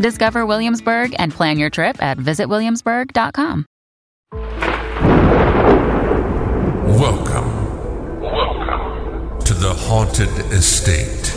Discover Williamsburg and plan your trip at visitwilliamsburg.com. Welcome. Welcome to the Haunted Estate.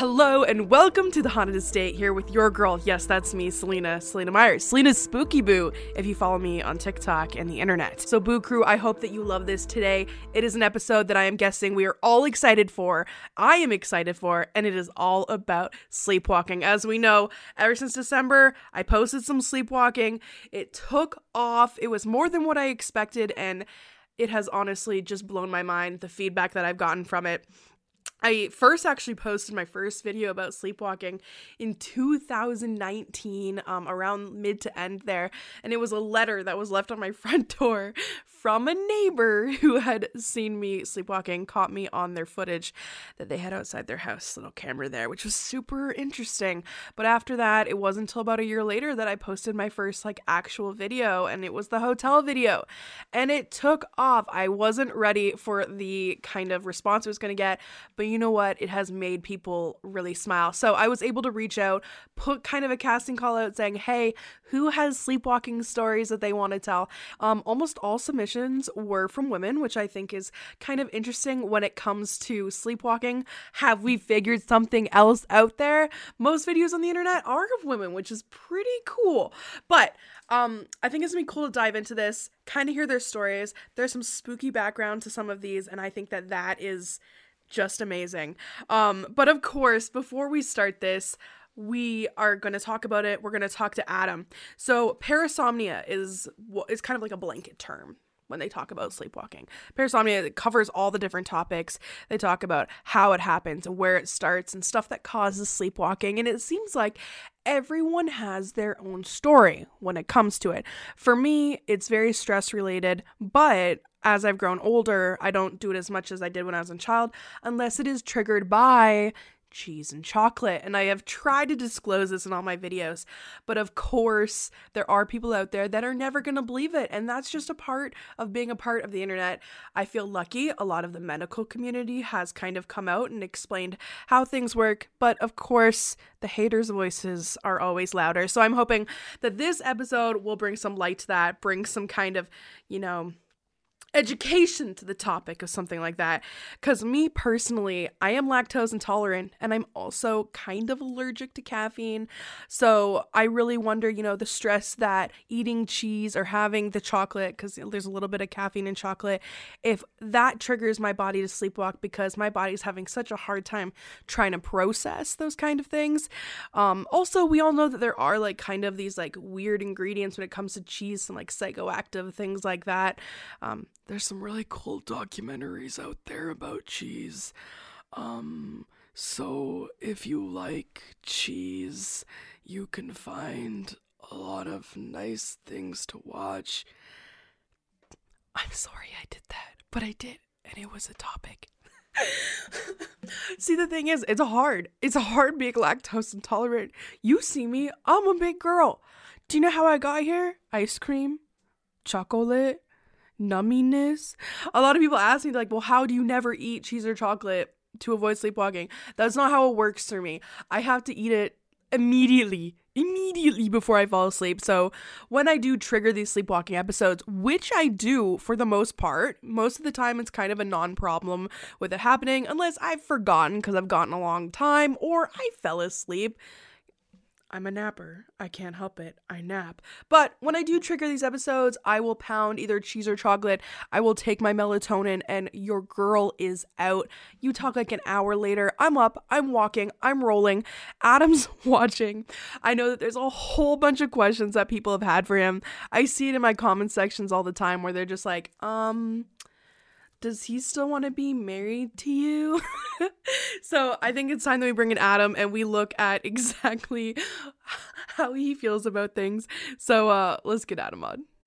Hello and welcome to the Haunted Estate here with your girl. Yes, that's me, Selena, Selena Myers. Selena's Spooky Boo if you follow me on TikTok and the internet. So, Boo Crew, I hope that you love this today. It is an episode that I am guessing we are all excited for. I am excited for, and it is all about sleepwalking. As we know, ever since December, I posted some sleepwalking. It took off, it was more than what I expected, and it has honestly just blown my mind the feedback that I've gotten from it. I first actually posted my first video about sleepwalking in 2019, um, around mid to end there, and it was a letter that was left on my front door from a neighbor who had seen me sleepwalking, caught me on their footage that they had outside their house, little camera there, which was super interesting. But after that, it wasn't until about a year later that I posted my first like actual video, and it was the hotel video, and it took off. I wasn't ready for the kind of response it was going to get, but you know what? It has made people really smile. So I was able to reach out, put kind of a casting call out saying, hey, who has sleepwalking stories that they want to tell? Um, almost all submissions were from women, which I think is kind of interesting when it comes to sleepwalking. Have we figured something else out there? Most videos on the internet are of women, which is pretty cool. But um, I think it's gonna be cool to dive into this, kind of hear their stories. There's some spooky background to some of these, and I think that that is just amazing. Um, but of course, before we start this, we are going to talk about it. We're going to talk to Adam. So, parasomnia is is kind of like a blanket term when they talk about sleepwalking. Parasomnia covers all the different topics. They talk about how it happens and where it starts and stuff that causes sleepwalking. And it seems like everyone has their own story when it comes to it. For me, it's very stress related, but as I've grown older, I don't do it as much as I did when I was a child unless it is triggered by cheese and chocolate. And I have tried to disclose this in all my videos, but of course, there are people out there that are never going to believe it. And that's just a part of being a part of the internet. I feel lucky. A lot of the medical community has kind of come out and explained how things work. But of course, the haters' voices are always louder. So I'm hoping that this episode will bring some light to that, bring some kind of, you know, education to the topic of something like that. Because me personally, I am lactose intolerant and I'm also kind of allergic to caffeine. So I really wonder, you know, the stress that eating cheese or having the chocolate, because there's a little bit of caffeine in chocolate, if that triggers my body to sleepwalk because my body's having such a hard time trying to process those kind of things. Um, also, we all know that there are like kind of these like weird ingredients when it comes to cheese and like psychoactive things like that. Um, there's some really cool documentaries out there about cheese. Um, so if you like cheese, you can find a lot of nice things to watch. I'm sorry I did that, but I did, and it was a topic. See, the thing is, it's hard. It's hard being lactose intolerant. You see me, I'm a big girl. Do you know how I got here? Ice cream, chocolate, numminess. A lot of people ask me, like, well, how do you never eat cheese or chocolate to avoid sleepwalking? That's not how it works for me. I have to eat it immediately immediately before I fall asleep. So when I do trigger these sleepwalking episodes, which I do for the most part, most of the time it's kind of a non problem with it happening, unless I've forgotten because I've gotten a long time or I fell asleep. I'm a napper. I can't help it. I nap. But when I do trigger these episodes, I will pound either cheese or chocolate. I will take my melatonin, and your girl is out. You talk like an hour later. I'm up. I'm walking. I'm rolling. Adam's watching. I know that there's a whole bunch of questions that people have had for him. I see it in my comment sections all the time where they're just like, um, does he still want to be married to you? so I think it's time that we bring in Adam and we look at exactly how he feels about things. So uh, let's get Adam on.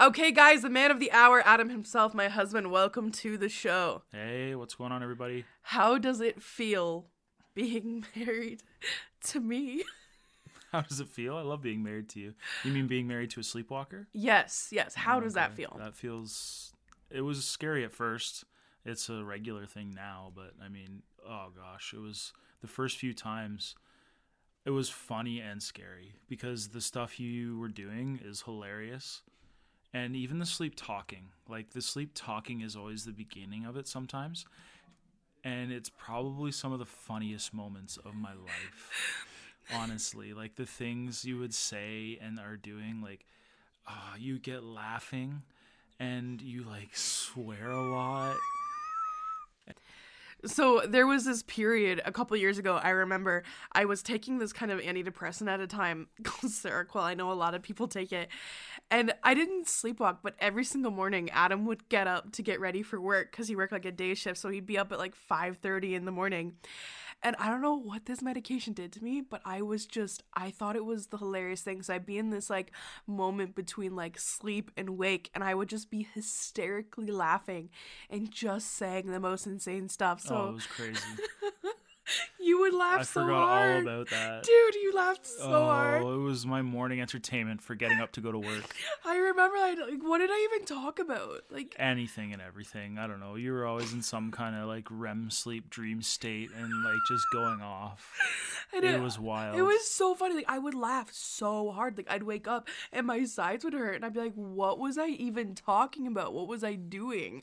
Okay, guys, the man of the hour, Adam himself, my husband, welcome to the show. Hey, what's going on, everybody? How does it feel being married to me? How does it feel? I love being married to you. You mean being married to a sleepwalker? Yes, yes. How oh, does that feel? That feels. It was scary at first. It's a regular thing now, but I mean, oh gosh, it was the first few times. It was funny and scary because the stuff you were doing is hilarious. And even the sleep talking, like the sleep talking is always the beginning of it sometimes. And it's probably some of the funniest moments of my life. Honestly, like the things you would say and are doing, like uh, you get laughing and you like swear a lot. So there was this period a couple years ago. I remember I was taking this kind of antidepressant at a time called Seroquel. I know a lot of people take it, and I didn't sleepwalk. But every single morning, Adam would get up to get ready for work because he worked like a day shift. So he'd be up at like five thirty in the morning, and I don't know what this medication did to me, but I was just I thought it was the hilarious thing. So I'd be in this like moment between like sleep and wake, and I would just be hysterically laughing and just saying the most insane stuff. So oh, it was crazy. you would laugh I so forgot hard. all about that. Dude, you laughed so oh, hard. it was my morning entertainment for getting up to go to work. I remember like, like what did I even talk about? Like Anything and everything. I don't know. You were always in some kind of like REM sleep dream state and like just going off. and It was wild. It was so funny. Like I would laugh so hard. Like I'd wake up and my sides would hurt and I'd be like, what was I even talking about? What was I doing?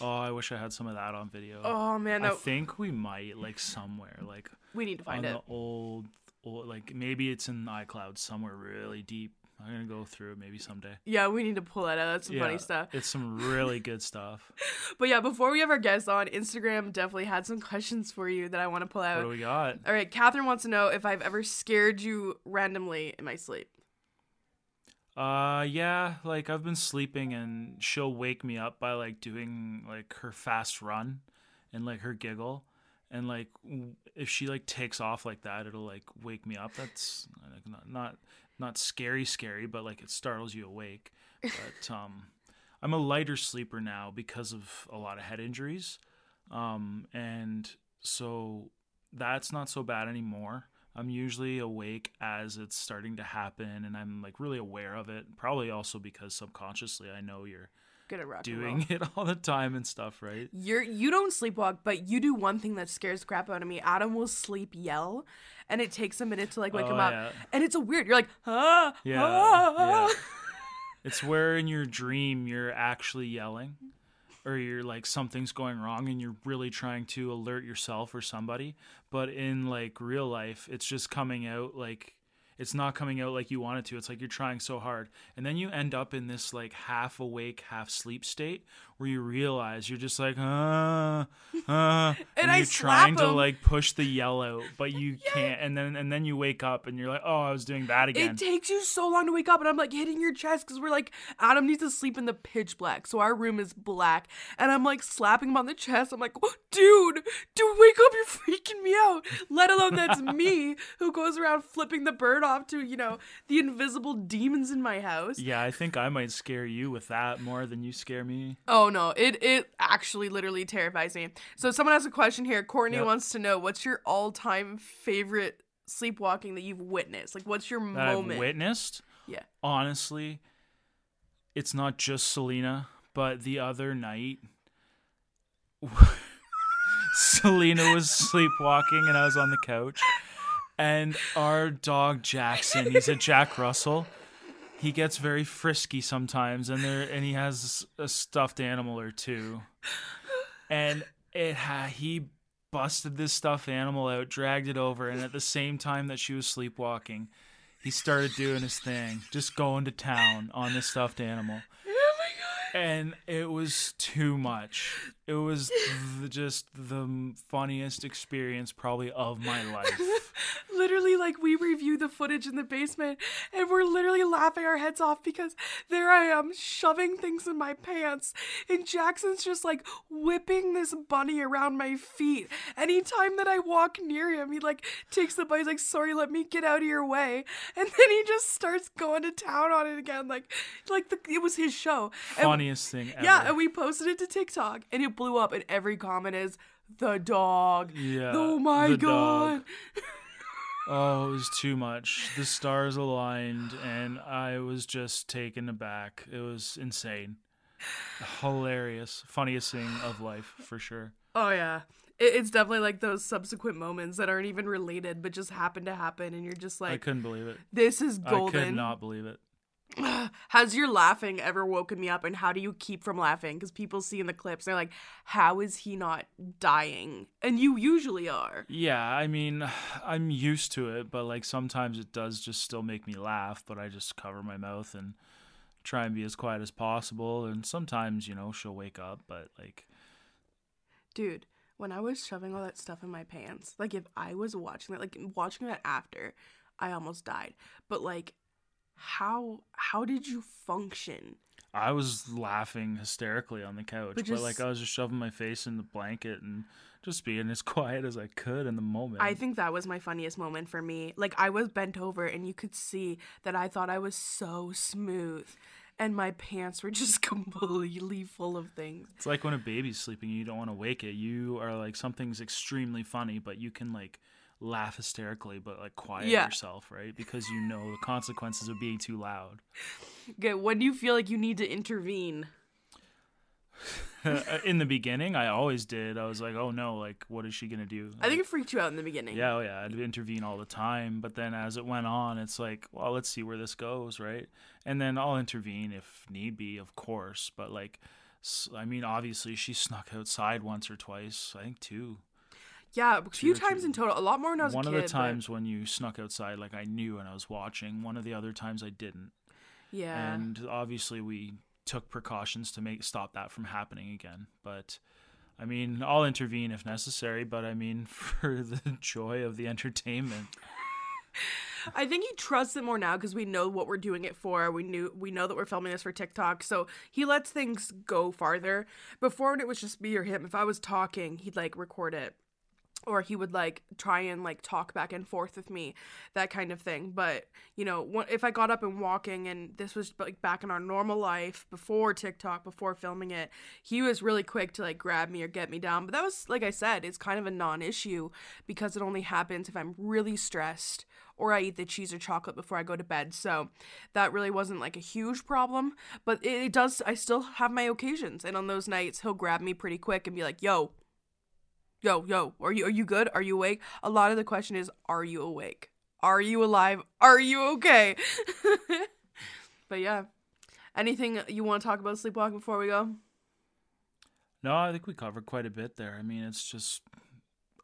Oh, I wish I had some of that on video. Oh man, I think we might like somewhere like we need to find on it. the old, old like maybe it's in iCloud somewhere really deep. I'm gonna go through it maybe someday. Yeah, we need to pull that out. That's some funny stuff. It's some really good stuff. But yeah, before we have our guest on, Instagram definitely had some questions for you that I want to pull out. What do we got? All right, Catherine wants to know if I've ever scared you randomly in my sleep. Uh, yeah, like I've been sleeping and she'll wake me up by like doing like her fast run and like her giggle. And like if she like takes off like that, it'll like wake me up. That's like, not not not scary, scary, but like it startles you awake. But um, I'm a lighter sleeper now because of a lot of head injuries, um, and so that's not so bad anymore. I'm usually awake as it's starting to happen, and I'm like really aware of it. Probably also because subconsciously I know you're Good at rock doing it all the time and stuff, right? You're you don't sleepwalk, but you do one thing that scares the crap out of me. Adam will sleep yell, and it takes a minute to like wake Oh, him up, yeah. and it's a weird. You're like, ah, Yeah, ah. yeah. It's where in your dream you're actually yelling, or you're like something's going wrong and you're really trying to alert yourself or somebody. But in like real life, it's just coming out like it's not coming out like you want it to. It's like you're trying so hard, and then you end up in this like half awake, half sleep state where you realize you're just like, uh, uh, and, I you're slap trying to like push the yell out, but you can't. And then and then you wake up and you're like, oh, I was doing that again. It takes you so long to wake up, and I'm like hitting your chest because we're like, Adam needs to sleep in the pitch black, so our room is black, and I'm like slapping him on the chest. I'm like, dude, dude, wake up! You're freaking me out. Let alone that's me who goes around flipping the bird off to you know the invisible demons in my house. Yeah, I think I might scare you with that more than you scare me. Oh no, it it actually literally terrifies me. So someone has a question here. Courtney Yep. wants to know what's your all time favorite sleepwalking that you've witnessed? Like, what's your That moment? I've witnessed. yeah. Honestly, it's not just Selena, but the other night, Selena was sleepwalking and I was on the couch, and our dog Jackson, he's a Jack Russell. He gets very frisky sometimes, and there and he has a stuffed animal or two, and it ha- he busted this stuffed animal out, dragged it over, and at the same time that she was sleepwalking, he started doing his thing, just going to town on this stuffed animal. Oh my god! And it was too much. It was th- just the funniest experience probably of my life. literally like we review the footage in the basement and we're literally laughing our heads off because there I am shoving things in my pants and Jackson's just like whipping this bunny around my feet. Anytime that I walk near him, he like takes the bunny, he's like, sorry, let me get out of your way. And then he just starts going to town on it again. Like like the, it was his show. And- Funniest thing ever. yeah, and we posted it to TikTok and it blew up and every comment is the dog. Yeah, Oh my god. Oh, it was too much. The stars aligned, and I was just taken aback. It was insane, hilarious, funniest thing of life for sure. Oh yeah. It, it's definitely like those subsequent moments that aren't even related but just happen to happen and you're just like, I couldn't believe it. this is golden. I could not believe it. Has your laughing ever woken me up and how do you keep from laughing? Because people see in the clips, they're like, how is he not dying? And you usually are. Yeah, I mean, I'm used to it, but like sometimes it does just still make me laugh, but I just cover my mouth and try and be as quiet as possible. And sometimes, you know, she'll wake up, but like, Dude, when I was shoving all that stuff in my pants, like if I was watching that, like watching that after, I almost died. But like, how how did you function? I was laughing hysterically on the couch, But but, like I was just shoving my face in the blanket and just being as quiet as I could in the moment. I think that was my funniest moment for me. Like I was bent over and you could see that I thought I was so smooth and my pants were just completely full of things. it's like when a baby's sleeping, you don't want to wake it. You are like something's extremely funny, but you can like laugh hysterically, but like quiet Yeah. yourself, right? Because you know the consequences of being too loud. Okay, when do you feel like you need to intervene? Uh, in the beginning, I always did. I was like, oh no, like what is she gonna do? I think it freaked you out in the beginning. Yeah, oh yeah, I'd intervene all the time. But then as it went on, it's like, well, let's see where this goes, right? And then I'll intervene if need be, of course. But like i mean, obviously she snuck outside once or twice. I think two. Yeah, a few times in total. A lot more when I was one of kid. the but- times when you snuck outside, like I knew and I was watching. One of the other times I didn't. yeah. And obviously we took precautions to make stop that from happening again. But I mean, I'll intervene if necessary. But I mean, for the joy of the entertainment. I think he trusts it more now because we know what we're doing it for. We knew we know that we're filming this for TikTok, so he lets things go farther. Before when it was just me or him, if I was talking, he'd like record it. Or he would like try and like talk back and forth with me, that kind of thing. But you know, if I got up and walking, and this was like back in our normal life before TikTok, before filming it, he was really quick to like grab me or get me down. But that was like I said, it's kind of a non-issue because it only happens if I'm really stressed or I eat the cheese or chocolate before I go to bed. So that really wasn't like a huge problem. But it, it does, I still have my occasions. And on those nights, he'll grab me pretty quick and be like, yo, yo, yo, are you, are you good? Are you awake? A lot of the question is, are you awake? Are you alive? Are you okay? but yeah. Anything you want to talk about sleepwalking before we go? No, I think we covered quite a bit there. I mean, it's just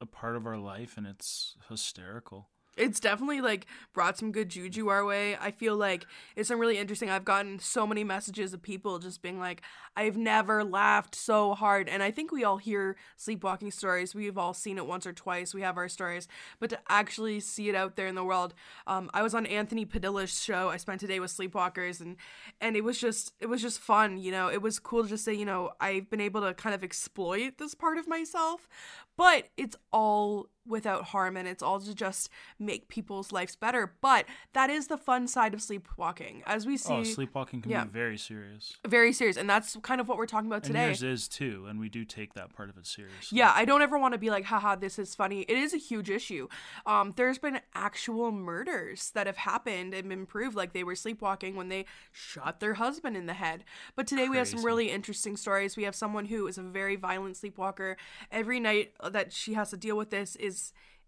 a part of our life, and it's hysterical. It's definitely like brought some good juju our way. I feel like it's been really interesting. I've gotten so many messages of people just being like, I've never laughed so hard. And I think we all hear sleepwalking stories. We've all seen it once or twice. We have our stories. But to actually see it out there in the world, um, I was on Anthony Padilla's show. I spent a day with sleepwalkers and and it was just it was just fun, you know. It was cool to just say, you know, I've been able to kind of exploit this part of myself, but it's all without harm and it's all to just make people's lives better. But that is the fun side of sleepwalking. As we see oh, sleepwalking can yeah. be very serious. very serious and that's kind of what we're talking about And today. yours is too, and we do take that part of it seriously. Yeah, I don't ever want to be like, haha, this is funny. It is a huge issue. Um, there's been actual murders that have happened and been proved like they were sleepwalking when they shot their husband in the head. But today we have some really interesting stories. We have someone who is a very violent sleepwalker. Every night that she has to deal with this is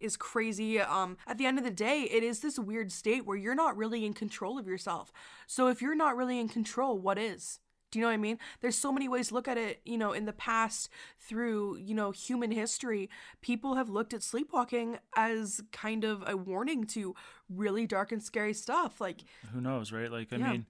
is crazy. Um, at the end of the day, it is this weird state where you're not really in control of yourself. So if you're not really in control, what is? Do you know what I mean? There's so many ways to look at it, you know, in the past through, you know, human history, people have looked at sleepwalking as kind of a warning to really dark and scary stuff. Like, Who knows, right? Like, I Yeah. mean,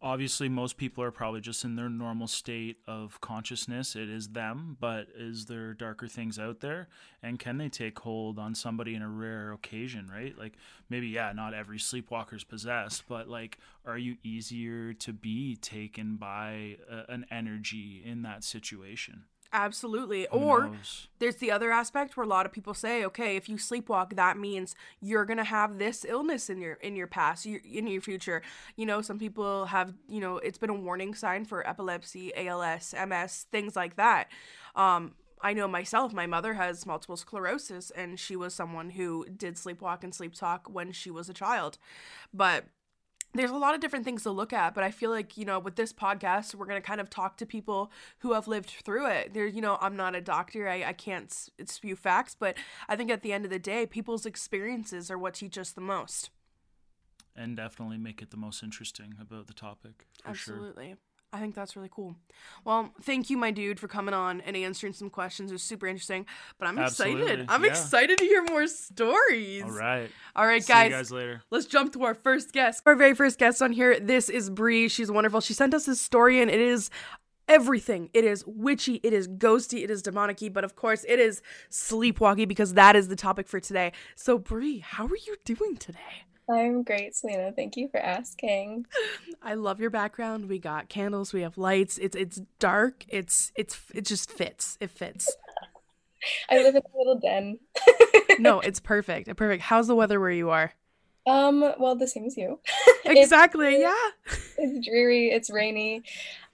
obviously, most people are probably just in their normal state of consciousness. It is them, but is there darker things out there? And can they take hold on somebody in a rare occasion, right? Like, maybe, yeah, not every sleepwalker's possessed, but like, are you easier to be taken by a, an energy in that situation? Absolutely. Who or knows? there's the other aspect where a lot of people say, okay, if you sleepwalk, that means you're gonna have this illness in your in your past, your, in your future. You know, some people have, you know, it's been a warning sign for epilepsy, ALS, MS, things like that. Um, I know myself, my mother has multiple sclerosis, and she was someone who did sleepwalk and sleep talk when she was a child. But there's a lot of different things to look at, but I feel like, you know, with this podcast, we're going to kind of talk to people who have lived through it. There, you know, I'm not a doctor, I, I can't s- spew facts, but I think at the end of the day, people's experiences are what teach us the most. And definitely make it the most interesting about the topic. For Sure. Absolutely. I think that's really cool. Well, thank you, my dude, for coming on and answering some questions. It was super interesting. But I'm excited. I'm yeah. excited to hear more stories. All right. All right, guys. See guys. you guys later. Let's jump to our first guest. Our very first guest on here. This is Bree. She's wonderful. She sent us this story, and it is everything. It is witchy. It is ghosty. It is demonicy. But of course, it is sleepwalky because that is the topic for today. So, Bree, how are you doing today? I'm great, Selena. Thank you for asking. I love your background. We got candles. We have lights. It's it's dark. It's it's it just fits. It fits. I live in a little den. No, it's perfect. Perfect. How's the weather where you are? Um, well, the same as you. It's- Exactly. Yeah. It's dreary, it's rainy.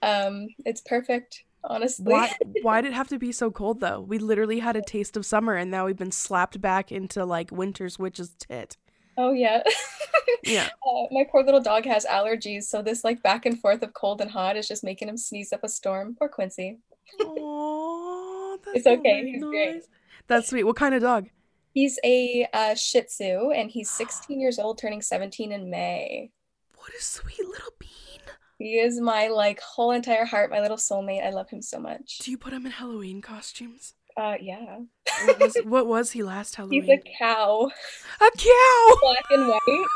Um, it's perfect, honestly. Why why did it have to be so cold though? We literally had a taste of summer and now we've been slapped back into like winter's witch's tit. Oh yeah. Yeah. Uh, my poor little dog has allergies, so this like back and forth of cold and hot is just making him sneeze up a storm. Poor Quincy. Aww, that's It's okay, he's great. That's sweet. What kind of dog? He's a uh, Shih Tzu, and he's 16 years old, turning 17 in May. What a sweet little bean. He is my like whole entire heart, my little soulmate. I love him so much. Do you put him in Halloween costumes? Uh, yeah. What was, what was he last Halloween? He's a cow, a cow. black and white.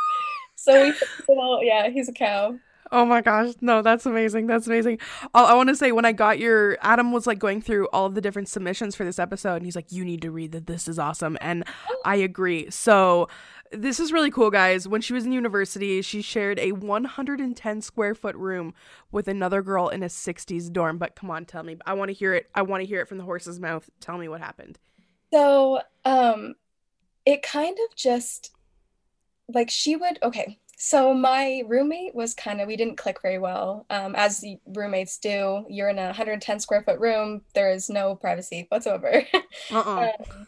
So we all. Yeah, he's a cow. Oh my gosh, no, that's amazing. That's amazing. I, I want to say when I got your Adam was like going through all of the different submissions for this episode, and he's like, "You need to read that. This is awesome," and I agree. So this is really cool, guys. When she was in university, she shared a 110 square foot room with another girl in a 60s dorm. But come on, tell me. I want to hear it. I want to hear it from the horse's mouth. Tell me what happened. So, um, it kind of just like she would. Okay, so my roommate was kind of we didn't click very well. Um, as roommates do. You're in a 110 square foot room. There is no privacy whatsoever. Uh-uh. Um,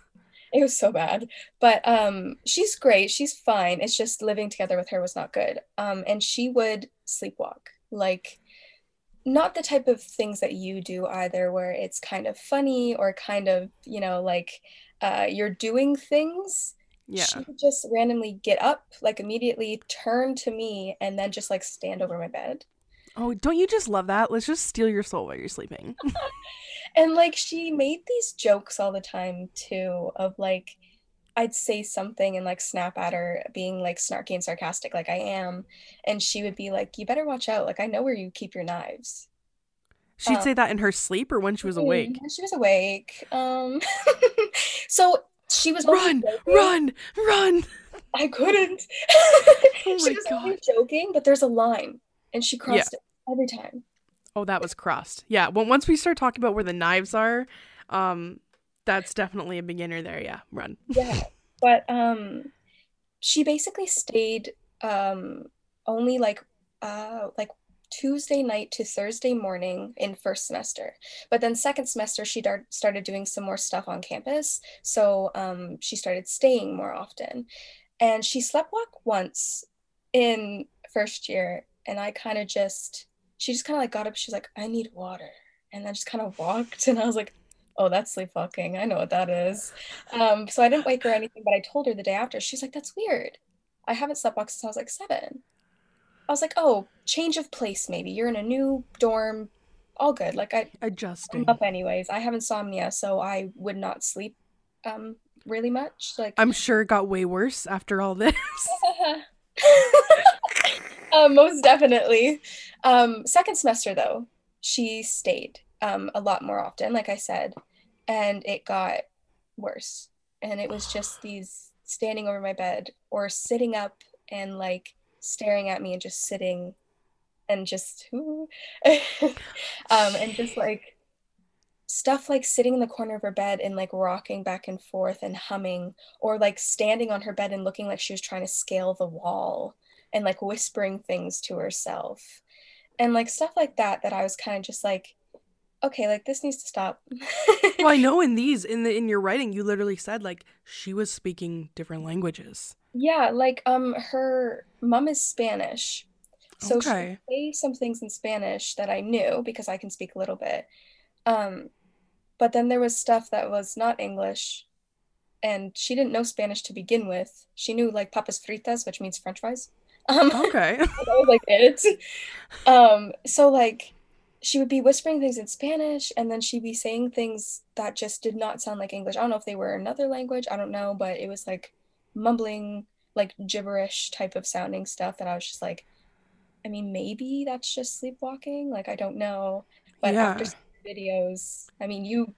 it was so bad. But um she's great. She's fine. It's just living together with her was not good. Um and she would sleepwalk. Like not the type of things that you do either where it's kind of funny or kind of, you know, like uh you're doing things. Yeah. She would just randomly get up, like immediately turn to me and then just like stand over my bed. Oh, don't you just love that? Let's just steal your soul while you're sleeping. And like she made these jokes all the time too of like I'd say something and like snap at her being like snarky and sarcastic like I am and she would be like you better watch out like I know where you keep your knives. She'd Um, say that in her sleep or when she was awake. Mm, She was awake. Um so she was Run, run, run. I couldn't. Oh my she was only joking, but there's a line and she crossed it every time. Oh, that was crossed. Yeah. Well, once we start talking about where the knives are, um, that's definitely a beginner there. Yeah. Run. yeah but um she basically stayed um only like uh like tuesday night to thursday morning in first semester. But then second semester she dar- started doing some more stuff on campus. So um she started staying more often. And she slept walk once in first year. And i kind of just she just kind of like got up she's like i need water. And then just kind of walked and i was like oh that's sleepwalking. I know what that is. Um so i didn't wake her or anything but i told her the day after. She's like that's weird. I haven't sleepwalked since i was like seven i was like oh change of place maybe you're in a new dorm all good like i Adjusting. i'm up anyways i have insomnia so i would not sleep um really much like I'm sure it got way worse after all this. uh, most definitely. Um, second semester, though, she stayed um, a lot more often, like I said, and it got worse. And it was just these standing over my bed or sitting up and like staring at me and just sitting and just um, and just like stuff like sitting in the corner of her bed and like rocking back and forth and humming or like standing on her bed and looking like she was trying to scale the wall and like whispering things to herself. And like stuff like that that i was kind of just like okay like this needs to stop. Well, I know in these in the in your writing you literally said like she was speaking different languages. Yeah like um her mom is spanish so Okay. she say some things in spanish that i knew because i can speak a little bit um but then there was stuff that was not english and she didn't know spanish to begin with she knew like papas fritas which means french fries um Okay. that was like it. Um, so like she would be whispering things in Spanish and then she'd be saying things that just did not sound like English. I don't know if they were another language, I don't know, but it was like mumbling, like gibberish type of sounding stuff that I was just like, I mean, maybe that's just sleepwalking. Like I don't know. But Yeah. after videos, I mean, you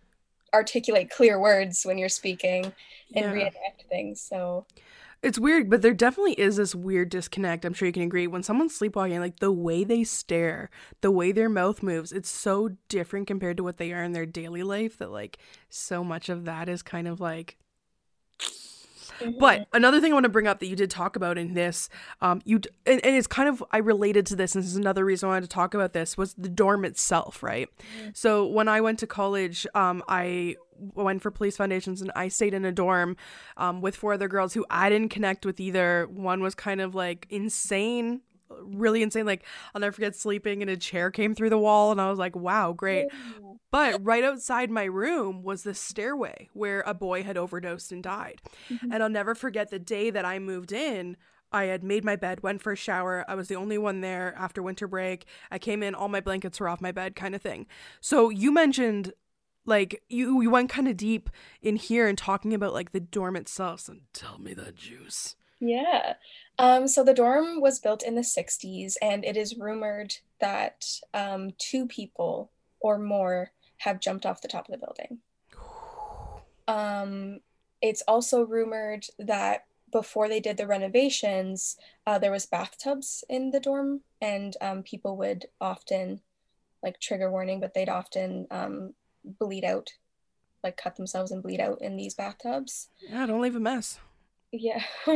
articulate clear words when you're speaking and Yeah. reenact things. So It's weird, but there definitely is this weird disconnect. I'm sure you can agree. When someone's sleepwalking, like the way they stare, the way their mouth moves, it's so different compared to what they are in their daily life that like so much of that is kind of like But another thing I want to bring up that you did talk about in this, um, you and, and it's kind of I related to this, and this is another reason I wanted to talk about this was the dorm itself, right? So when I went to college, um, I went for police foundations and I stayed in a dorm um, with four other girls who I didn't connect with either. One was kind of like insane, really insane. Like I'll never forget sleeping and a chair came through the wall, and I was like, wow, great. But right outside my room was the stairway where a boy had overdosed and died. Mm-hmm. And I'll never forget the day that I moved in. I had made my bed, went for a shower. I was the only one there after winter break. I came in, all my blankets were off my bed, kind of thing. So you mentioned like you you went kind of deep in here and talking about like the dorm itself. So tell me that juice. Yeah. Um, so the dorm was built in the 60s, and it is rumored that um, two people or more have jumped off the top of the building. Um, it's also rumored that before they did the renovations, uh, there was bathtubs in the dorm, and um, people would often, like trigger warning, but they'd often um, bleed out, like cut themselves and bleed out in these bathtubs. Yeah, don't leave a mess. Yeah. I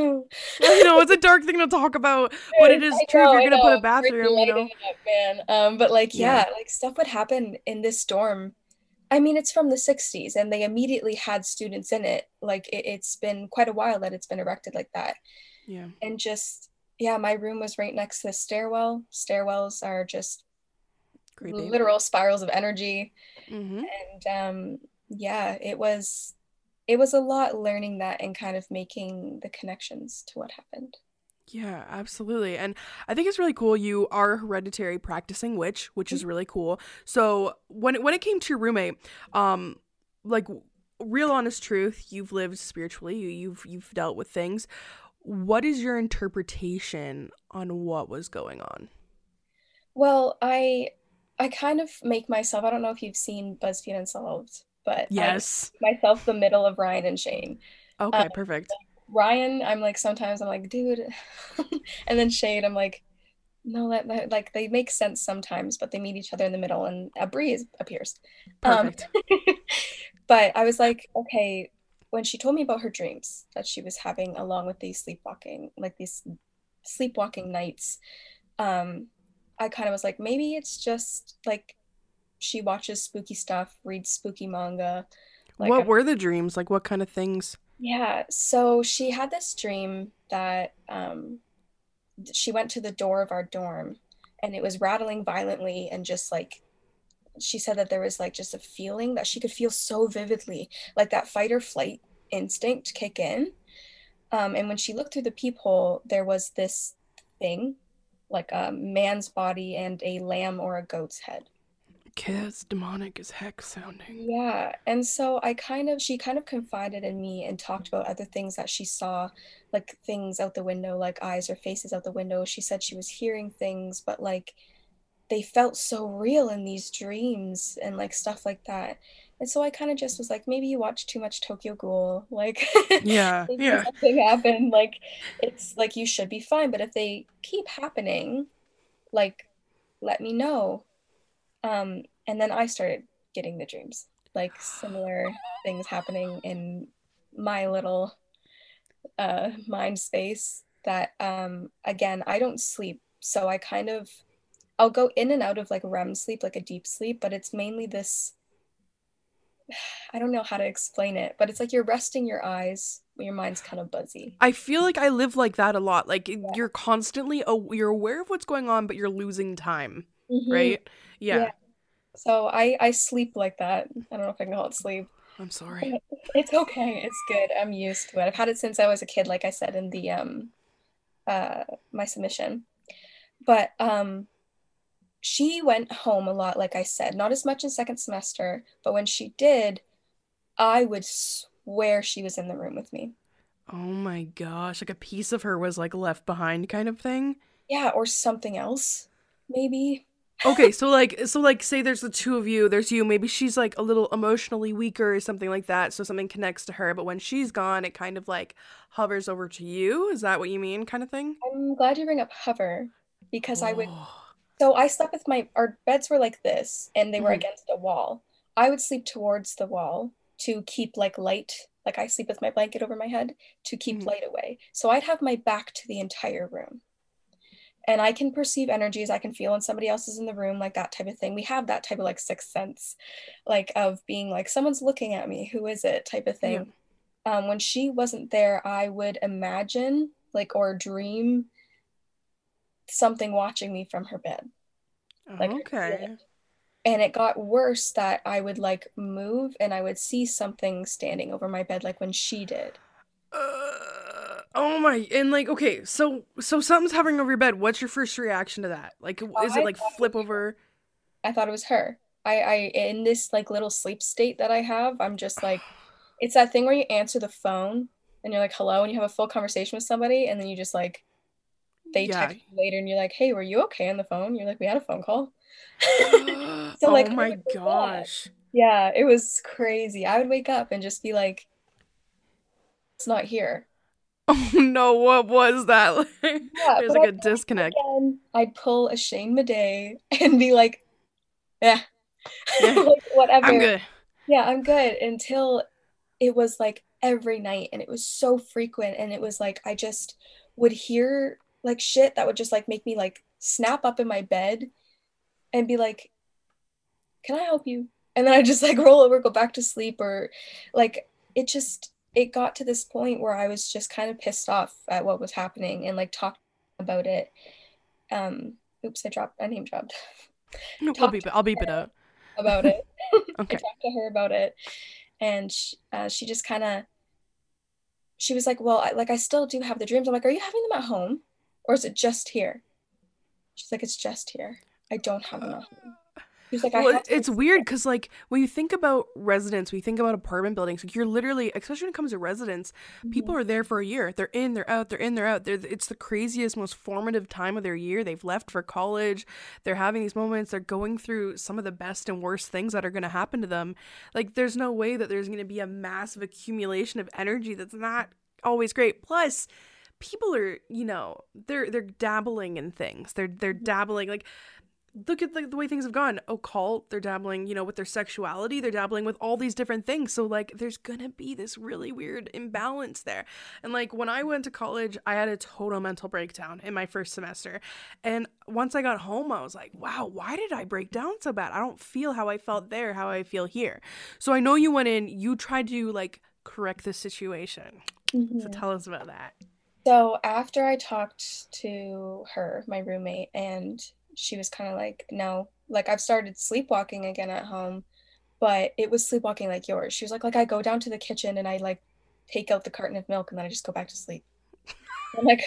know it's a dark thing to talk about, but it is I true know, if you're gonna put a bathroom, you know. up, man. Um, but like, Yeah. yeah, like stuff would happen in this dorm. I mean, it's from the 60s and they immediately had students in it. Like, it, it's been quite a while that it's been erected like that. Yeah. And just, yeah, my room was right next to the stairwell. Stairwells are just Creepy. literal spirals of energy. hmm And um, yeah, it was. It was a lot learning that and kind of making the connections to what happened. Yeah, absolutely. And I think it's really cool you are a hereditary practicing witch, which is really cool. So when it, when it came to your roommate, um like real honest truth, you've lived spiritually, you, you've you've dealt with things. What is your interpretation on what was going on? Well, I I kind of make myself, I don't know if you've seen BuzzFeed Unsolved, but Yes. myself the middle of Ryan and Shane. Okay, Um, perfect. Ryan, I'm like sometimes I'm like, dude, and then Shane, I'm like, no, that, that like they make sense sometimes, but they meet each other in the middle and a breeze appears. Um, Perfect. but I was like, okay, when she told me about her dreams that she was having along with these sleepwalking, like these sleepwalking nights, um, I kind of was like, maybe it's just like she watches spooky stuff, reads spooky manga. Like what I- were the dreams? Like what kind of things? yeah, so she had this dream that um, she went to the door of our dorm and it was rattling violently and just like she said that there was like just a feeling that she could feel so vividly, like that fight or flight instinct kick in. Um, and when she looked through the peephole, there was this thing, like a man's body and a lamb or a goat's head. Kids, demonic as heck sounding. Yeah, and so I kind of she kind of confided in me and talked about other things that she saw, like things out the window, like eyes or faces out the window. She said she was hearing things, but like they felt so real in these dreams and like stuff like that. And so I kind of just was like, maybe you watch too much Tokyo Ghoul, like Yeah, yeah. something happened. Like it's like you should be fine, but if they keep happening, like let me know. Um, and then I started getting the dreams, like similar things happening in my little uh mind space that um again, I don't sleep, so I kind of I'll go in and out of like REM sleep, like a deep sleep, but it's mainly this I don't know how to explain it, but it's like you're resting your eyes, your mind's kind of buzzy. I feel like I live like that a lot. Like you're constantly aw- you're aware of what's going on, but you're losing time, Mhm. right? Yeah. Yeah. So I I sleep like that. I don't know if I can call it sleep. I'm sorry. It's okay. It's good. I'm used to it. I've had it since I was a kid, like I said in the um uh my submission. But um she went home a lot, like I said, not as much in second semester, but when she did, I would swear she was in the room with me. Oh my gosh, like a piece of her was like left behind kind of thing. Yeah, or something else, maybe. Okay, so like so like say there's the two of you, there's you, maybe she's like a little emotionally weaker or something like that, so something connects to her, but when she's gone, it kind of like hovers over to you. Is that what you mean kind of thing? I'm glad you bring up hover because I would. So I slept with my our beds were like this and they were Mhm. against a wall. I would sleep towards the wall to keep like light, like I sleep with my blanket over my head to keep Mhm. light away. So I'd have my back to the entire room. And I can perceive energies, I can feel when somebody else is in the room, like that type of thing. We have that type of like sixth sense, like of being like someone's looking at me, who is it type of thing. Um, when she wasn't there, I would imagine like or dream something watching me from her bed like okay. and it got worse that I would like move and I would see something standing over my bed like when she did. Uh, Oh my! And like, okay, so so something's hovering over your bed. What's your first reaction to that? Like, is it like flip over? I thought it was her. I, I in this like little sleep state that I have, I'm just like, it's that thing where you answer the phone and you're like, hello, and you have a full conversation with somebody, and then you just like, they Yeah. text you later, and you're like, hey, were you okay on the phone? You're like, we had a phone call. So, like, oh my was that. gosh! Yeah, it was crazy. I would wake up and just be like, it's not here. Oh no! What was that? Yeah, There's like a disconnect. Again, I'd pull a Shane Madej and be like, yeah, Yeah. like, whatever. I'm good. Yeah, I'm good until it was like every night and it was so frequent and it was like I just would hear like shit that would just like make me like snap up in my bed and be like, "Can I help you?" And then I just like roll over, go back to sleep or like it just it got to this point where I was just kind of pissed off at what was happening and like talked about it. Um oops, I dropped I name dropped No, I'll it. I'll it about it. Okay. I talked to her about it, and she, uh, she just kind of, she was like, "Well, I, like I still do have the dreams." I'm like, "Are you having them at home, or is it just here?" She's like, "It's just here. I don't have them at home." Like, Well, it's weird because like when you think about residents, we think about apartment buildings, like you're literally, especially when it comes to residents, people are there for a year. They're in, they're out, they're in, they're out. They're, it's the craziest, most formative time of their year. They've left for college. They're having these moments. They're going through some of the best and worst things that are going to happen to them. Like there's no way that there's going to be a massive accumulation of energy that's not always great. Plus, people are, you know, they're they're dabbling in things. They're they're dabbling like look at the, the way things have gone. Occult they're dabbling you know with their sexuality. They're dabbling with all these different things. So like there's gonna be this really weird imbalance there. And like when i went to college i had a total mental breakdown in my first semester. And once i got home i was like wow why did i break down so bad? I don't feel how i felt there how i feel here. So i know you went in you tried to like correct the situation. So Mhm. tell us about that. So after I talked to her, my roommate, and she was kind of like, no, like I've started sleepwalking again at home, but it was sleepwalking like yours. She was like, like I go down to the kitchen and I like take out the carton of milk and then I just go back to sleep. I'm like,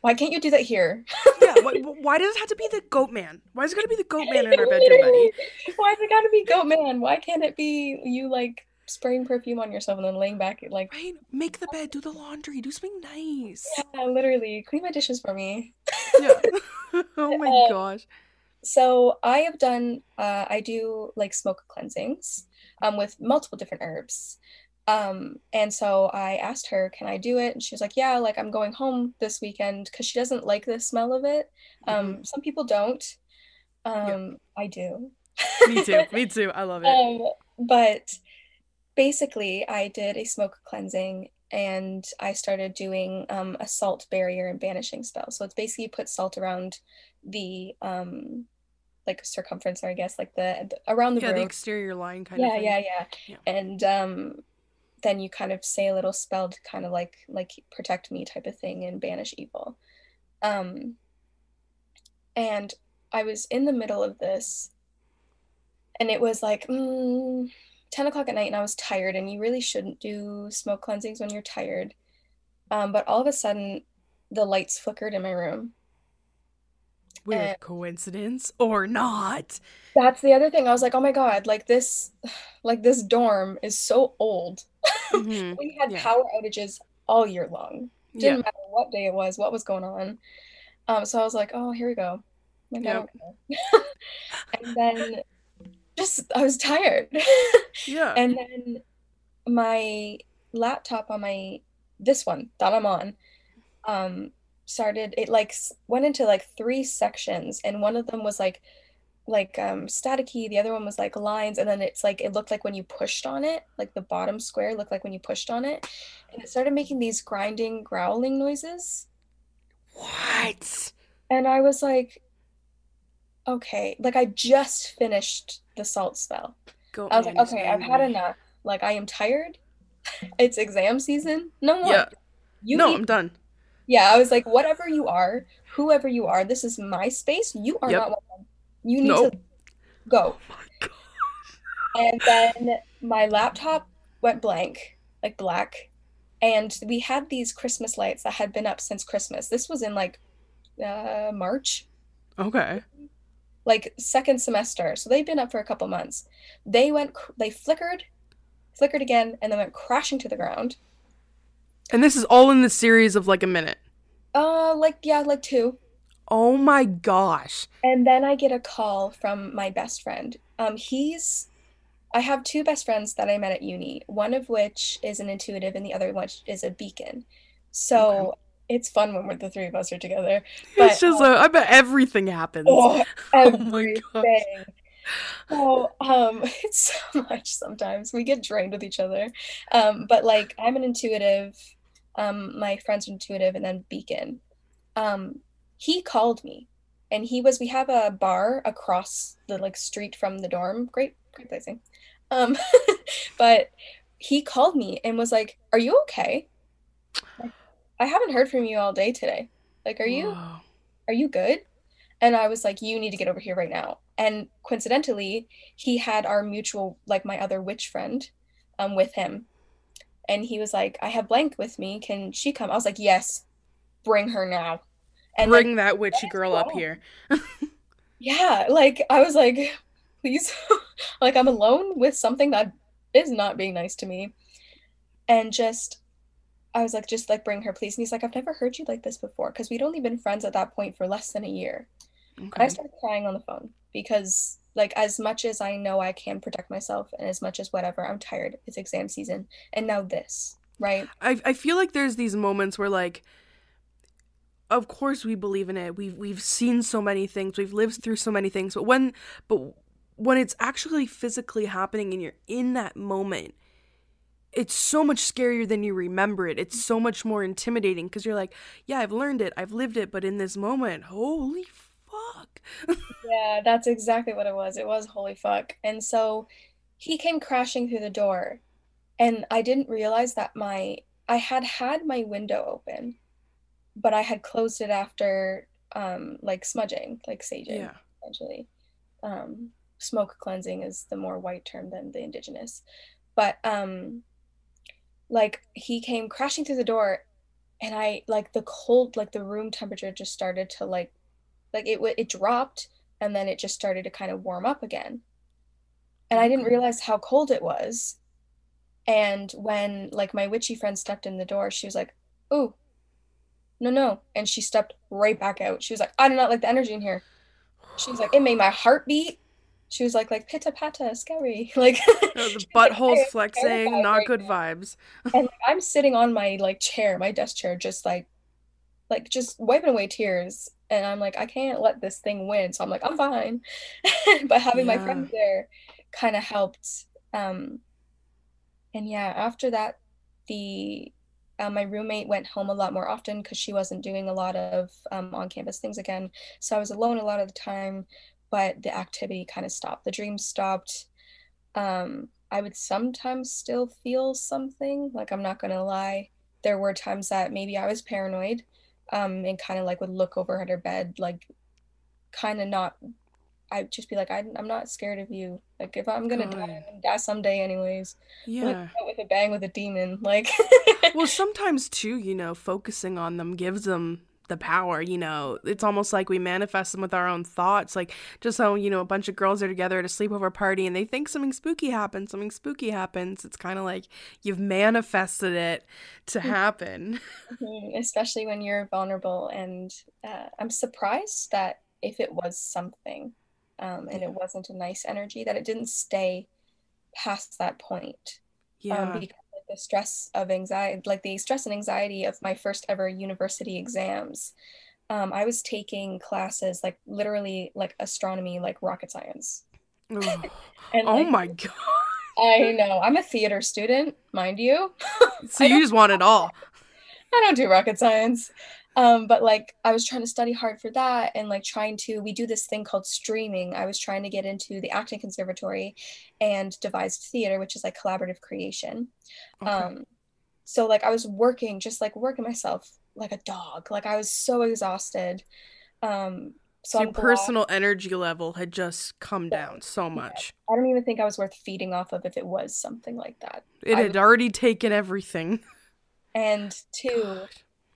why can't you do that here? yeah why, why does it have to be the goat man why is it gotta be the goat man in our bedroom buddy is it gotta be goat man? Why can't it be you like spraying perfume on yourself and then laying back like Right? Make the bed, do the laundry, do something nice. yeah, literally clean my dishes for me. Yeah. oh my Uh, gosh. So I have done uh I do like smoke cleansings um with multiple different herbs. Um and so I asked her, "Can I do it?" And she was like, "Yeah, like I'm going home this weekend because she doesn't like the smell of it. Um some people don't. Um I do. Me too. Me too. I love it. Um, but basically, I did a smoke cleansing and I started doing um, a salt barrier and banishing spell. So it's basically you put salt around the um, like circumference, or I guess like the, the- around the yeah, the exterior line kind yeah, of thing. yeah, yeah, Yeah. And um, then you kind of say a little spell to kind of like like protect me type of thing and banish evil. Um, and I was in the middle of this, and it was like mm, 10 o'clock at night, and I was tired, and you really shouldn't do smoke cleansings when you're tired. Um, but all of a sudden, the lights flickered in my room. Weird Uh, coincidence or not. That's the other thing. I was like, oh my God, like this, like this dorm is so old. Mhm. We had Yeah. power outages all year long. Didn't matter what day it was, what was going on. Um, so I was like, oh, here we go. Like, Yep. and then just I was tired. Yeah. And then my laptop on my this one that I'm on um started it like went into like three sections and one of them was like like um staticky the other one was like lines and then it's like it looked like when you pushed on it like the bottom square looked like when you pushed on it and it started making these grinding growling noises what? and I was like okay like I just finished the salt spell Go I was like, okay, I've had enough. Like, I am tired. It's exam season. No more. Yeah. You no, need- I'm done. yeah, I was like, whatever you are, whoever you are, this is my space. You are Yep. not welcome. You need Nope. to go. Oh. And then my laptop went blank, like black. and we had these Christmas lights that had been up since Christmas. This was in like uh, March, Okay. Like second semester. So they've been up for a couple months. They went, they flickered, flickered again, and then went crashing to the ground. And this is all in the series of like a minute. Uh, like yeah, like two. Oh my gosh. And then I get a call from my best friend. Um, he's, I have two best friends that I met at uni, one of which is an intuitive and the other one is a beacon. So it's fun when we're the three of us are together. But, it's just um, a, I bet everything happens. oh, Oh my gosh. everything. So um, it's so much sometimes. We get drained with each other. Um, but like I'm an intuitive, um, my friend's are intuitive, and then Beacon. Um, he called me and he was we have a bar across the like street from the dorm. Great, great placing. Um, but he called me and was like, Are you okay? Like, I haven't heard from you all day today. Like, are you Whoa. are you good? And I was like, you need to get over here right now. And coincidentally, he had our mutual, like my other witch friend, um, with him. And he was like, I have blank with me. Can she come? I was like, yes, bring her now. And then- Bring that witchy girl up here. yeah, like I was like, please, like I'm alone with something that is not being nice to me. And just, I was like, just like bring her, please. And he's like, I've never heard you like this before because we'd only been friends at that point for less than a year. And I started crying on the phone because, like, as much as I know I can protect myself and as much as whatever, I'm tired. It's exam season. And now this, right? I I feel like there's these moments where like of course we believe in it. We've we've seen so many things. We've lived through so many things. But when but when it's actually physically happening and you're in that moment, it's so much scarier than you remember it. It's so much more intimidating because you're like, yeah, I've learned it, I've lived it, but in this moment, holy fuck. Yeah, that's exactly what it was. It was holy fuck. And so he came crashing through the door, and I didn't realize that my I had had my window open, but I had closed it after um like smudging, like saging, yeah. essentially. Um, smoke cleansing is the more white term than the indigenous. But um like he came crashing through the door and I like the cold like the room temperature just started to like like it it dropped and then it just started to kind of warm up again. And I didn't realize how cold it was. And when like my witchy friend stepped in the door, she was like, "Ooh, no, no," and she stepped right back out. She was like, "I do not like the energy in here." She was like, "It made my heart beat." She was like, "Like pitta patta, scary." Like the was like, buttholes flexing, not right good now." vibes. and like, I'm sitting on my like chair, my desk chair, just like, like just wiping away tears, and I'm like, I can't let this thing win, so I'm like, I'm fine. but having my friends there kind of helped. Um, and yeah, after that, the uh, my roommate went home a lot more often because she wasn't doing a lot of um, on-campus things again, so I was alone a lot of the time. But the activity kind of stopped. The dreams stopped. Um, I would sometimes still feel something. Like I'm not gonna lie, there were times that maybe I was paranoid, um, and kind of like would look over at her bed, like kind of not. I'd just be like, I, I'm not scared of you. Like if I'm gonna die, I'm gonna die someday anyways. Yeah. out with a bang with a demon. Like well sometimes too you know focusing on them gives them the power you know? It's almost like we manifest them with our own thoughts like just how you know a bunch of girls are together at a sleepover party and they think something spooky happens something spooky happens. It's kind of like you've manifested it to happen. Mhm, especially when you're vulnerable. And uh, I'm surprised that if it was something, um, and it wasn't a nice energy, that it didn't stay past that point. yeah. um, because the stress of anxiety, like the stress and anxiety of my first ever university exams. Um, I was taking classes like literally like astronomy, like rocket science. Ugh. And oh like, my god I know I'm a theater student, mind you. so you just want it all I don't do rocket science. Um, but like I was trying to study hard for that and like trying to we do this thing called streaming. I was trying to get into the acting conservatory and devised theater, which is like collaborative creation. Okay. Um, so like I was working, just like working myself like a dog. Like I was so exhausted. Um, so so your glad- personal energy level had just come down so much I don't even think I was worth feeding off of if it was something like that. it I had already taken everything And two,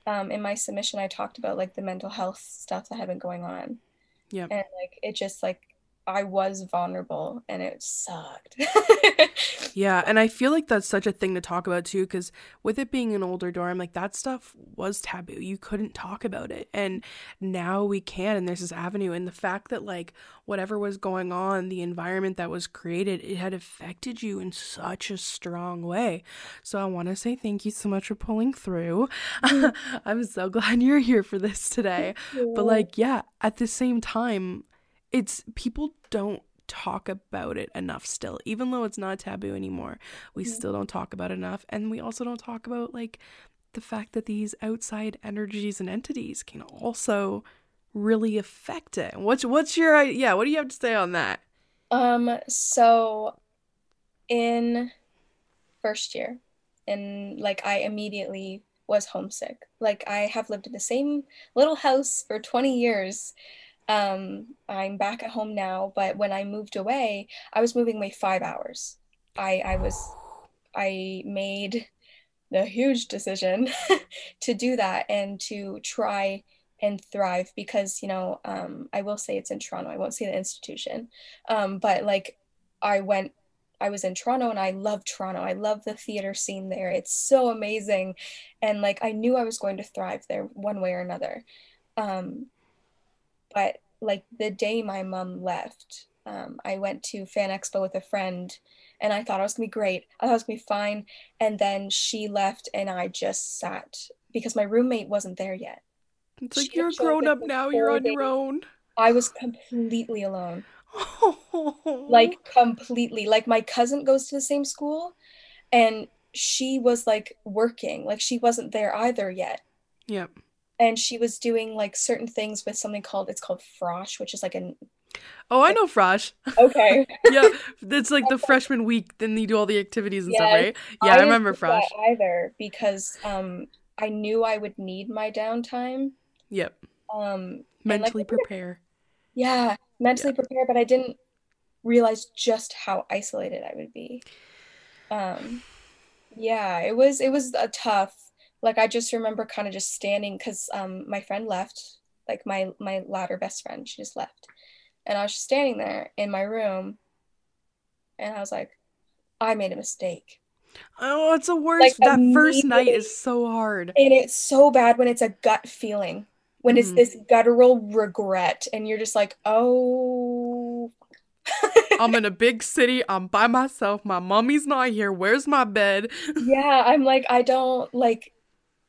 um, in my submission, I talked about like the mental health stuff that had been going on. Yeah. And like it just like I was vulnerable and it sucked. Yeah, and I feel like that's such a thing to talk about too, because with it being an older dorm, like that stuff was taboo. You couldn't talk about it. And now we can, and there's this avenue. And the fact that, like, whatever was going on, the environment that was created, it had affected you in such a strong way. So I want to say thank you so much for pulling through. Mm-hmm. I'm so glad you're here for this today. But, like, yeah, at the same time, it's people don't talk about it enough still even though it's not taboo anymore we still don't talk about it enough and we also don't talk about like the fact that these outside energies and entities can also really affect it what's what's your yeah what do you have to say on that Um, so in first year, and like I immediately was homesick. Like I have lived in the same little house for 20 years. Um, I'm back at home now, but when I moved away, I was moving away five hours. I I was I made the huge decision to do that and to try and thrive because you know um, I will say it's in Toronto. I won't say the institution, um, but like I went. I was in Toronto and I love Toronto. I love the theater scene there. It's so amazing, and like I knew I was going to thrive there one way or another. Um, but like the day my mom left, um, I went to Fan Expo with a friend and I thought I was gonna be great. I thought it was gonna be fine. And then she left and I just sat because my roommate wasn't there yet. it's like She you're grown up up now you're on your own I was completely alone. Like completely. Like my cousin goes to the same school and she was like working. Like she wasn't there either yet. yep And she was doing like certain things with something called it's called frosh, which is like an oh i know frosh okay. yeah it's like the freshman week then you do all the activities and stuff right yeah i, didn't remember frosh either because um I knew I would need my downtime. yep Um and, like, mentally prepare yeah, mentally prepare, but I didn't realize just how isolated I would be. Um yeah, it was it was a tough. Like I just remember kind of just standing cuz um my friend left, like my my latter best friend, she just left. And I was just standing there in my room and I was like I made a mistake. Oh, it's the worst. Like, that first night is so hard. And it's so bad when it's a gut feeling, when it's Mhm. this guttural regret, and you're just like, oh. I'm in a big city. I'm by myself. My mommy's not here. Where's my bed? yeah, I'm like, I don't like,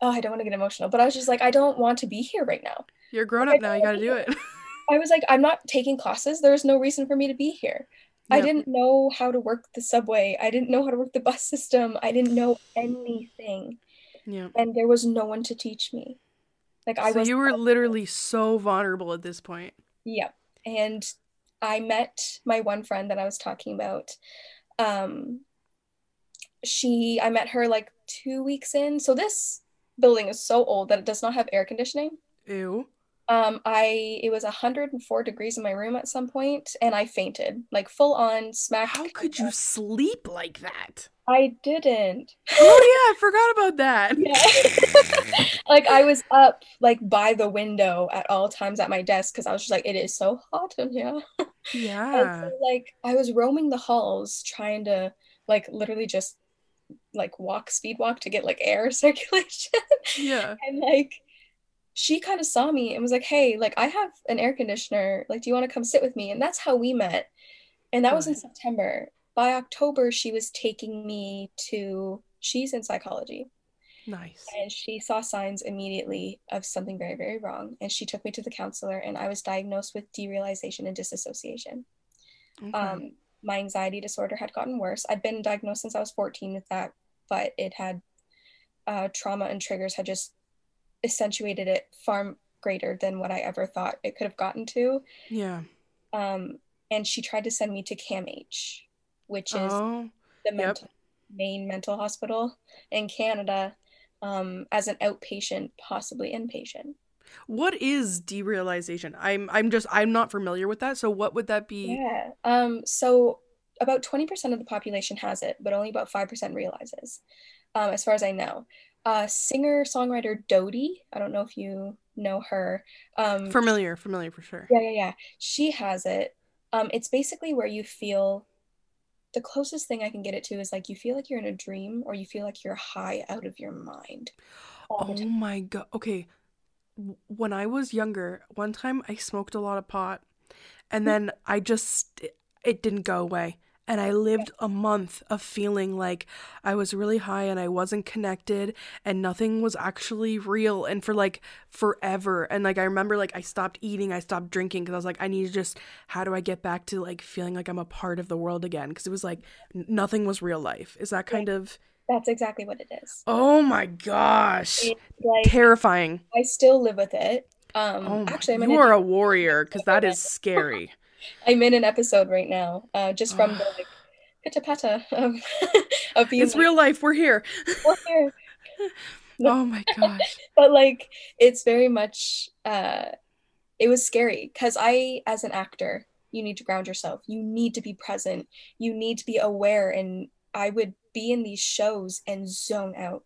oh, I don't want to get emotional, but I was just like, I don't want to be here right now. You're grown up now. You gotta do it. I was like, I'm not taking classes. There's no reason for me to be here. I didn't know how to work the subway. I didn't know how to work the bus system. I didn't know anything. Yeah. And there was no one to teach me. Like I so was you were literally so vulnerable at this point. Yeah. And I met my one friend that I was talking about. Um she I met her like 2 weeks in. So this building is so old that it does not have air conditioning. Ew. Um I it was 104 degrees in my room at some point and I fainted. Like full on smack. How could you sleep like that? I didn't. Oh yeah, I forgot about that. Yeah. like I was up like by the window at all times at my desk because I was just like, it is so hot in here. Yeah. so, like I was roaming the halls trying to like literally just like walk speed walk to get like air circulation. Yeah. and like she kind of saw me and was like, "Hey, like I have an air conditioner. Like do you want to come sit with me?" And that's how we met. And that was in September. By October she was taking me to she's in psychology Nice. and she saw signs immediately of something very very wrong and she took me to the counselor and I was diagnosed with derealization and disassociation. Okay. Um, my anxiety disorder had gotten worse. I'd been diagnosed since I was 14 with that, but it had uh, trauma and triggers had just accentuated it far greater than what I ever thought it could have gotten to. yeah. Um, and she tried to send me to CAMH, which is Oh. the yep. mental, main mental hospital in Canada, um, as an outpatient, possibly inpatient. What is derealization? I'm I'm just I'm not familiar with that. So what would that be? Yeah. Um, so about 20% of the population has it, but only about 5% realizes, um, as far as I know. uh, singer songwriter Dodie. I don't know if you know her. Um, familiar, familiar for sure. Yeah, yeah, yeah. She has it. Um, it's basically where you feel the closest thing I can get it to is like you feel like you're in a dream or you feel like you're high out of your mind. Oh my god. Okay. When I was younger, one time I smoked a lot of pot and then I just it didn't go away and I lived a month of feeling like I was really high and I wasn't connected and nothing was actually real and for like forever. And like I remember like I stopped eating I stopped drinking because I was like I need to just how do I get back to like feeling like I'm a part of the world again? Because it was like nothing was real life. Is that kind of that's exactly what it is. Oh my gosh. Like, terrifying. I still live with it. Um oh, actually I'm you are a warrior because that is scary I'm in an episode right now, uh, just from the like pitta patta of, of being. It's like, real life. We're here. We're here. oh my gosh! but like, it's very much. Uh, it was scary because I, as an actor, you need to ground yourself. You need to be present. You need to be aware. And I would be in these shows and zone out.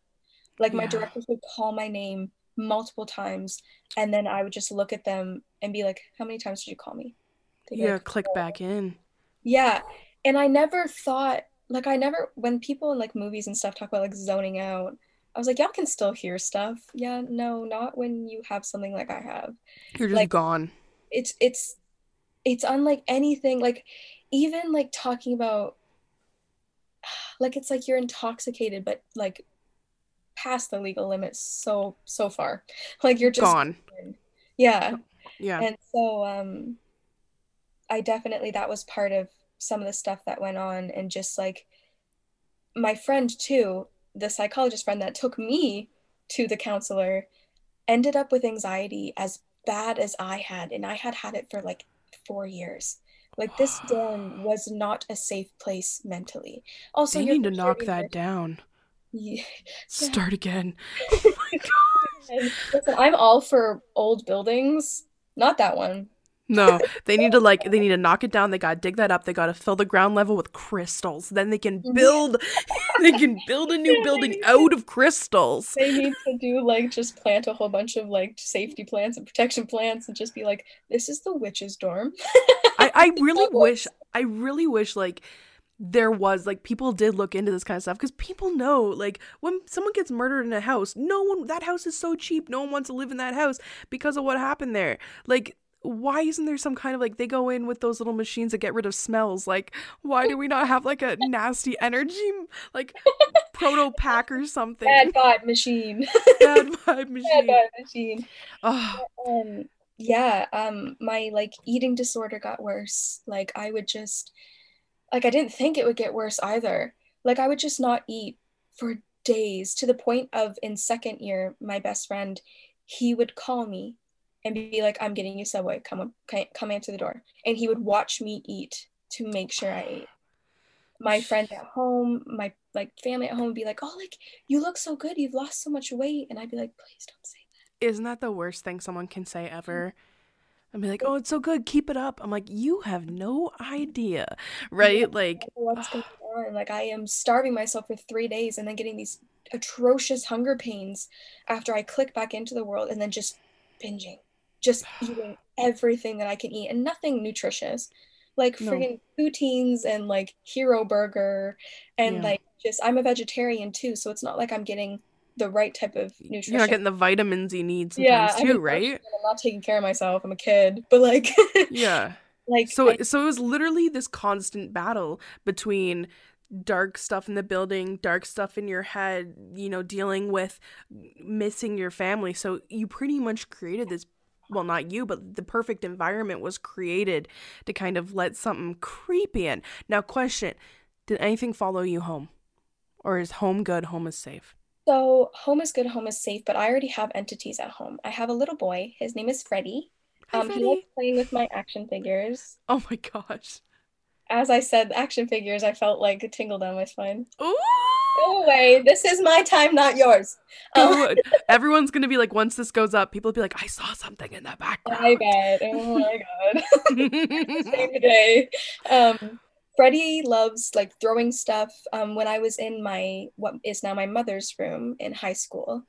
Like my directors would call my name multiple times, and then I would just look at them and be like, "How many times did you call me?" Yeah click back in. Yeah and i never thought like i never when people in like movies and stuff talk about like zoning out i was like y'all can still hear stuff. Yeah no not when you have something like i have. You're just like, gone. it's it's it's unlike anything like even like talking about like it's like you're intoxicated but like past the legal limits so so far. Like you're just gone. yeah. Yeah. And so um I definitely that was part of some of the stuff that went on and just like my friend too, the psychologist friend that took me to the counselor ended up with anxiety as bad as I had and I had had it for like 4 years. Like this dorm was not a safe place mentally. Also, you need to knock that down. Yeah. Start again. Oh Listen, I'm all for old buildings. Not that one. No, they need to like they need to knock it down. They gotta dig that up. They gotta fill the ground level with crystals. Then they can mhm. build they can build a new building out of crystals. They need to do like just plant a whole bunch of like safety plants and protection plants and just be like, this is the witch's dorm. I, I really wish I really wish like there was like people did look into this kind of stuff because people know like when someone gets murdered in a house no one that house is so cheap no one wants to live in that house because of what happened there like why isn't there some kind of like they go in with those little machines that get rid of smells? Like why do we not have like a nasty energy like proton pack or something? Bad vibe machine. Bad vibe machine bad vibe machine. oh. um yeah um my like eating disorder got worse. Like i would just like i didn't think it would get worse either. Like i would just not eat for days to the point of in second year my best friend he would call me and be like, I'm getting you Subway. Come come answer the door. And he would watch me eat to make sure I ate. My friends at home, my like family at home would be like, Oh, like you look so good. You've lost so much weight. And I'd be like, please don't say that. Isn't that the worst thing someone can say ever? Mm-hmm. I'd be like, oh, it's so good. Keep it up. I'm like, you have no idea, right? Yeah, like, what's going on? Like, I am starving myself for three days and then getting these atrocious hunger pains after I click back into the world and then just binging just eating everything that I can eat and nothing nutritious. Like no. friggin' poutines and like hero burger and yeah. like just I'm a vegetarian too, so it's not like I'm getting the right type of nutrition. You're not getting the vitamins you need sometimes yeah, too, I mean, right? I'm not taking care of myself. I'm a kid, but like yeah, like so. I, so it was literally this constant battle between dark stuff in the building, dark stuff in your head. You know, dealing with missing your family. So you pretty much created this well, not you, but the perfect environment was created to kind of let something creepy in. Now, question Did anything follow you home? Or is home good, home is safe? So, home is good, home is safe, but I already have entities at home. I have a little boy. His name is Freddie. Hi, um, Freddie. He likes playing with my action figures. Oh my gosh. As I said, action figures, I felt like a tingle down my spine. Ooh! Go away. This is my time, not yours. Um, Everyone's gonna be like, once this goes up, people will be like, I saw something in the background. I bet. Oh my god. Same day. Um, Freddie loves like throwing stuff. Um, when I was in my what is now my mother's room in high school,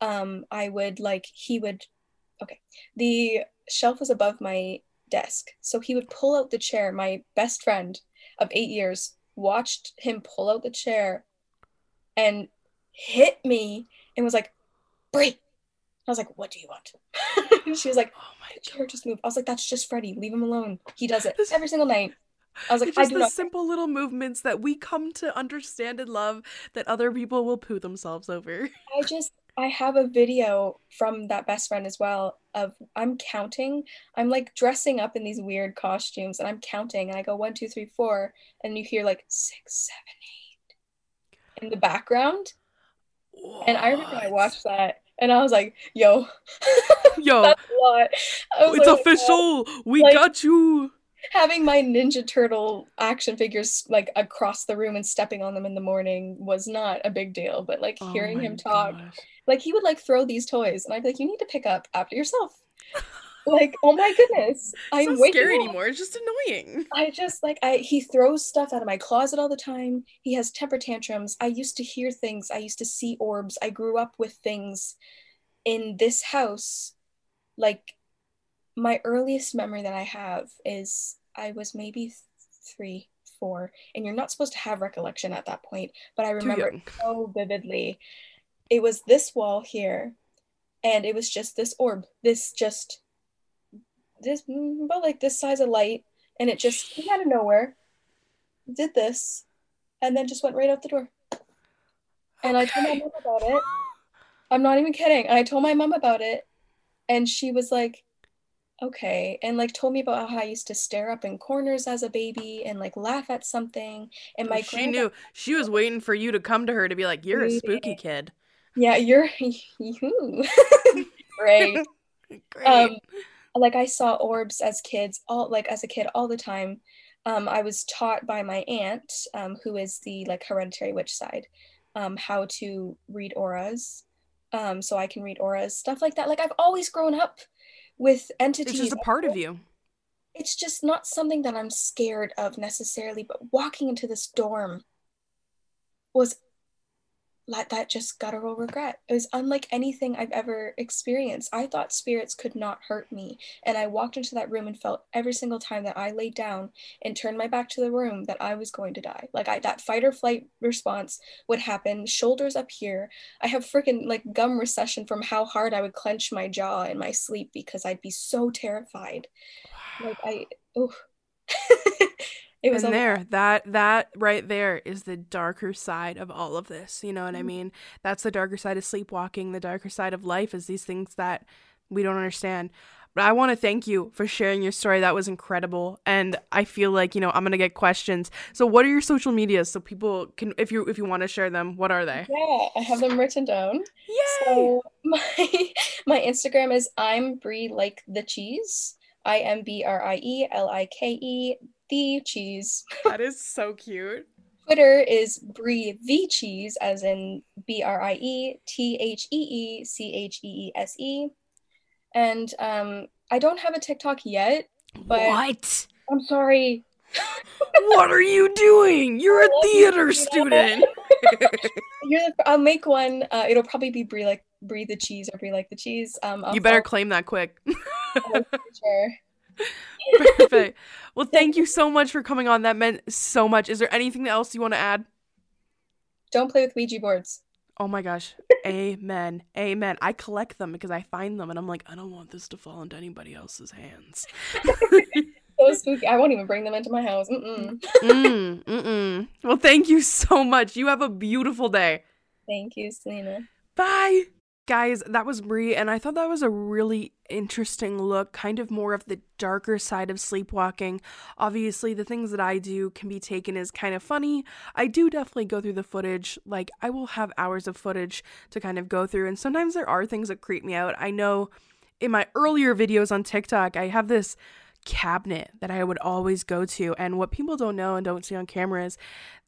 um, I would like he would okay. The shelf was above my desk. So he would pull out the chair. My best friend of eight years watched him pull out the chair and hit me and was like, Brie. I was like, what do you want? she was like, oh my just moved. I was like, that's just Freddie. Leave him alone. He does it every single night. I was like, it's just the not- simple little movements that we come to understand and love that other people will poo themselves over. I just I have a video from that best friend as well of I'm counting. I'm like dressing up in these weird costumes and I'm counting and I go one, two, three, four, and you hear like six, seven, eight in the background. What? And I remember I watched that and I was like, yo, yo, that's a lot. It's like, official. We like, got you having my Ninja Turtle action figures like across the room and stepping on them in the morning was not a big deal. But like oh hearing him talk, gosh. like he would like throw these toys, and I'd be like, "You need to pick up after yourself." Like, oh my goodness, I'm not scary up. anymore. It's just annoying. I just like I he throws stuff out of my closet all the time. He has temper tantrums. I used to hear things. I used to see orbs. I grew up with things in this house, like my earliest memory that I have is I was maybe three, four, and you're not supposed to have recollection at that point, but I remember so vividly. It was this wall here, and it was just this orb, this just this about like this size of light, and it just came out of nowhere, did this, and then just went right out the door. And okay. I told my mom about it. I'm not even kidding. And I told my mom about it, and she was like, okay and like told me about how i used to stare up in corners as a baby and like laugh at something and my she knew she was waiting for you to come to her to be like you're a spooky kid yeah you're you great great um like i saw orbs as kids all like as a kid all the time um i was taught by my aunt um who is the like hereditary witch side um how to read auras um so i can read auras stuff like that like i've always grown up with entities. It's just a part of you. It's just not something that I'm scared of necessarily, but walking into this dorm was like that just guttural regret. It was unlike anything I've ever experienced. I thought spirits could not hurt me. And I walked into that room and felt every single time that I laid down and turned my back to the room that I was going to die. Like I that fight or flight response would happen, shoulders up here. I have freaking like gum recession from how hard I would clench my jaw in my sleep because I'd be so terrified. Like I oh it was and there that that right there is the darker side of all of this you know what mm-hmm. i mean? That's the darker side of sleepwalking the darker side of life is these things that we don't understand. But i want to thank you for sharing your story that was incredible and i feel like you know i'm gonna get questions. So what are your social medias? So people can if you if you want to share them what are they? Yeah i have them written down. Yay! so my my instagram is i'm brie like the cheese. I M B R I E L I K E the cheese. That is so cute. Twitter is Brie the cheese, as in B R I E T H E E C H E E S E. And um, I don't have a TikTok yet, but what? I'm sorry. what are you doing? You're a theater student. You're I'll make one. Uh, it'll probably be Brie like Brie the cheese or Brie like the cheese. Um, I'll you better claim that quick. sure. Perfect. Well, thank you so much for coming on. That meant so much. Is there anything else you want to add? Don't play with Ouija boards. Oh my gosh. Amen. Amen. I collect them because I find them and I'm like, I don't want this to fall into anybody else's hands. so spooky. I won't even bring them into my house. Mm-mm. mm, mm-mm. Well, thank you so much. You have a beautiful day. Thank you, Selena. Bye. Guys, that was Brie, and I thought that was a really interesting look, kind of more of the darker side of sleepwalking. Obviously, the things that I do can be taken as kind of funny. I do definitely go through the footage, like, I will have hours of footage to kind of go through, and sometimes there are things that creep me out. I know in my earlier videos on TikTok, I have this cabinet that I would always go to. And what people don't know and don't see on camera is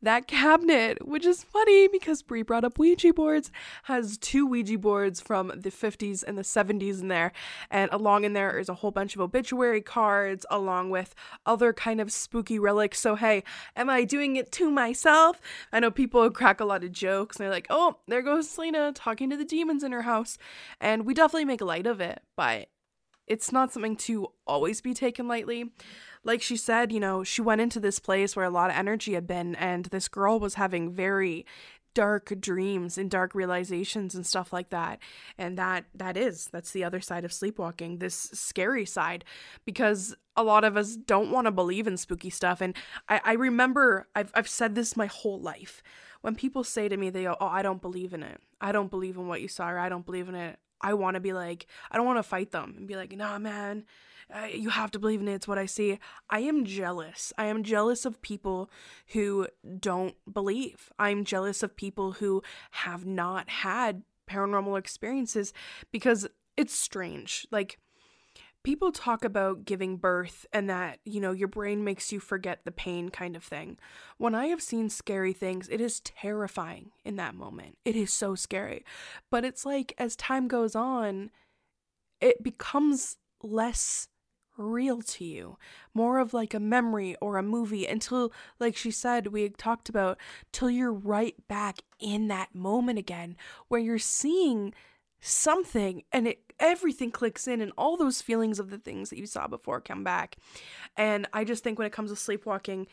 that cabinet, which is funny because Brie brought up Ouija boards, has two Ouija boards from the 50s and the 70s in there. And along in there is a whole bunch of obituary cards, along with other kind of spooky relics. So, hey, am I doing it to myself? I know people crack a lot of jokes and they're like, oh, there goes Selena talking to the demons in her house. And we definitely make light of it, but it's not something to always be taken lightly. Like she said, you know, she went into this place where a lot of energy had been, and this girl was having very dark dreams and dark realizations and stuff like that. And that that is that's the other side of sleepwalking this scary side because a lot of us don't want to believe in spooky stuff. And I, I remember I've, I've said this my whole life. When people say to me they go oh i don't believe in it. I don't believe in what you saw or i don't believe in it i want to be like i don't want to fight them and be like nah man uh, you have to believe in it. It's what I see. I am jealous. I am jealous of people who don't believe. I'm jealous of people who have not had paranormal experiences because it's strange. Like, people talk about giving birth and that, you know, your brain makes you forget the pain kind of thing. When I have seen scary things, it is terrifying in that moment. It is so scary. But it's like as time goes on, it becomes less real to you, more of like a memory or a movie until, like she said, we talked about, till you're right back in that moment again where you're seeing something and it everything clicks in and all those feelings of the things that you saw before come back. And I just think when it comes to sleepwalking,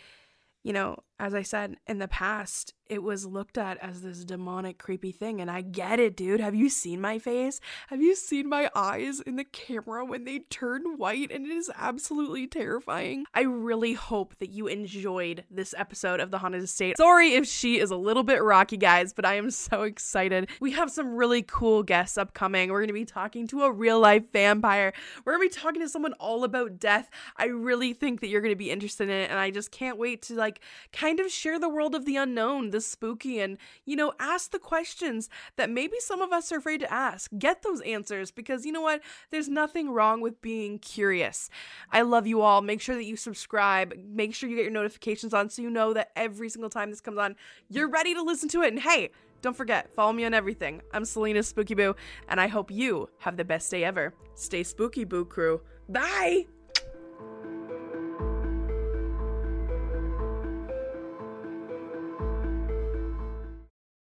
you know, as I said in the past, it was looked at as this demonic, creepy thing. And I get it, dude. Have you seen my face? Have you seen my eyes in the camera when they turn white? And it is absolutely terrifying. I really hope that you enjoyed this episode of The Haunted Estate. Sorry if she is a little bit rocky, guys, but I am so excited. We have some really cool guests upcoming. We're going to be talking to a real life vampire. We're going to be talking to someone all about death. I really think that you're going to be interested in it. And I just can't wait to, like, kind of share the world of the unknown the spooky and, you know, ask the questions that maybe some of us are afraid to ask. Get those answers because you know what? There's nothing wrong with being curious. I love you all. Make sure that you subscribe. Make sure you get your notifications on so you know that every single time this comes on, you're ready to listen to it. And hey, don't forget, follow me on everything. I'm Selena Spooky Boo, and I hope you have the best day ever. Stay spooky, Boo Crew. Bye!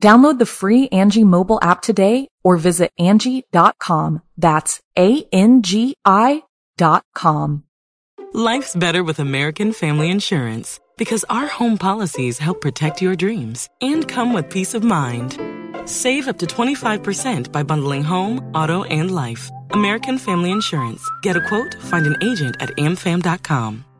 Download the free Angi mobile app today or visit Angi.com. That's A-N-G-I dot com. Life's better with American Family Insurance because our home policies help protect your dreams and come with peace of mind. Save up to 25% by bundling home, auto, and life. American Family Insurance. Get a quote, find an agent at amfam.com.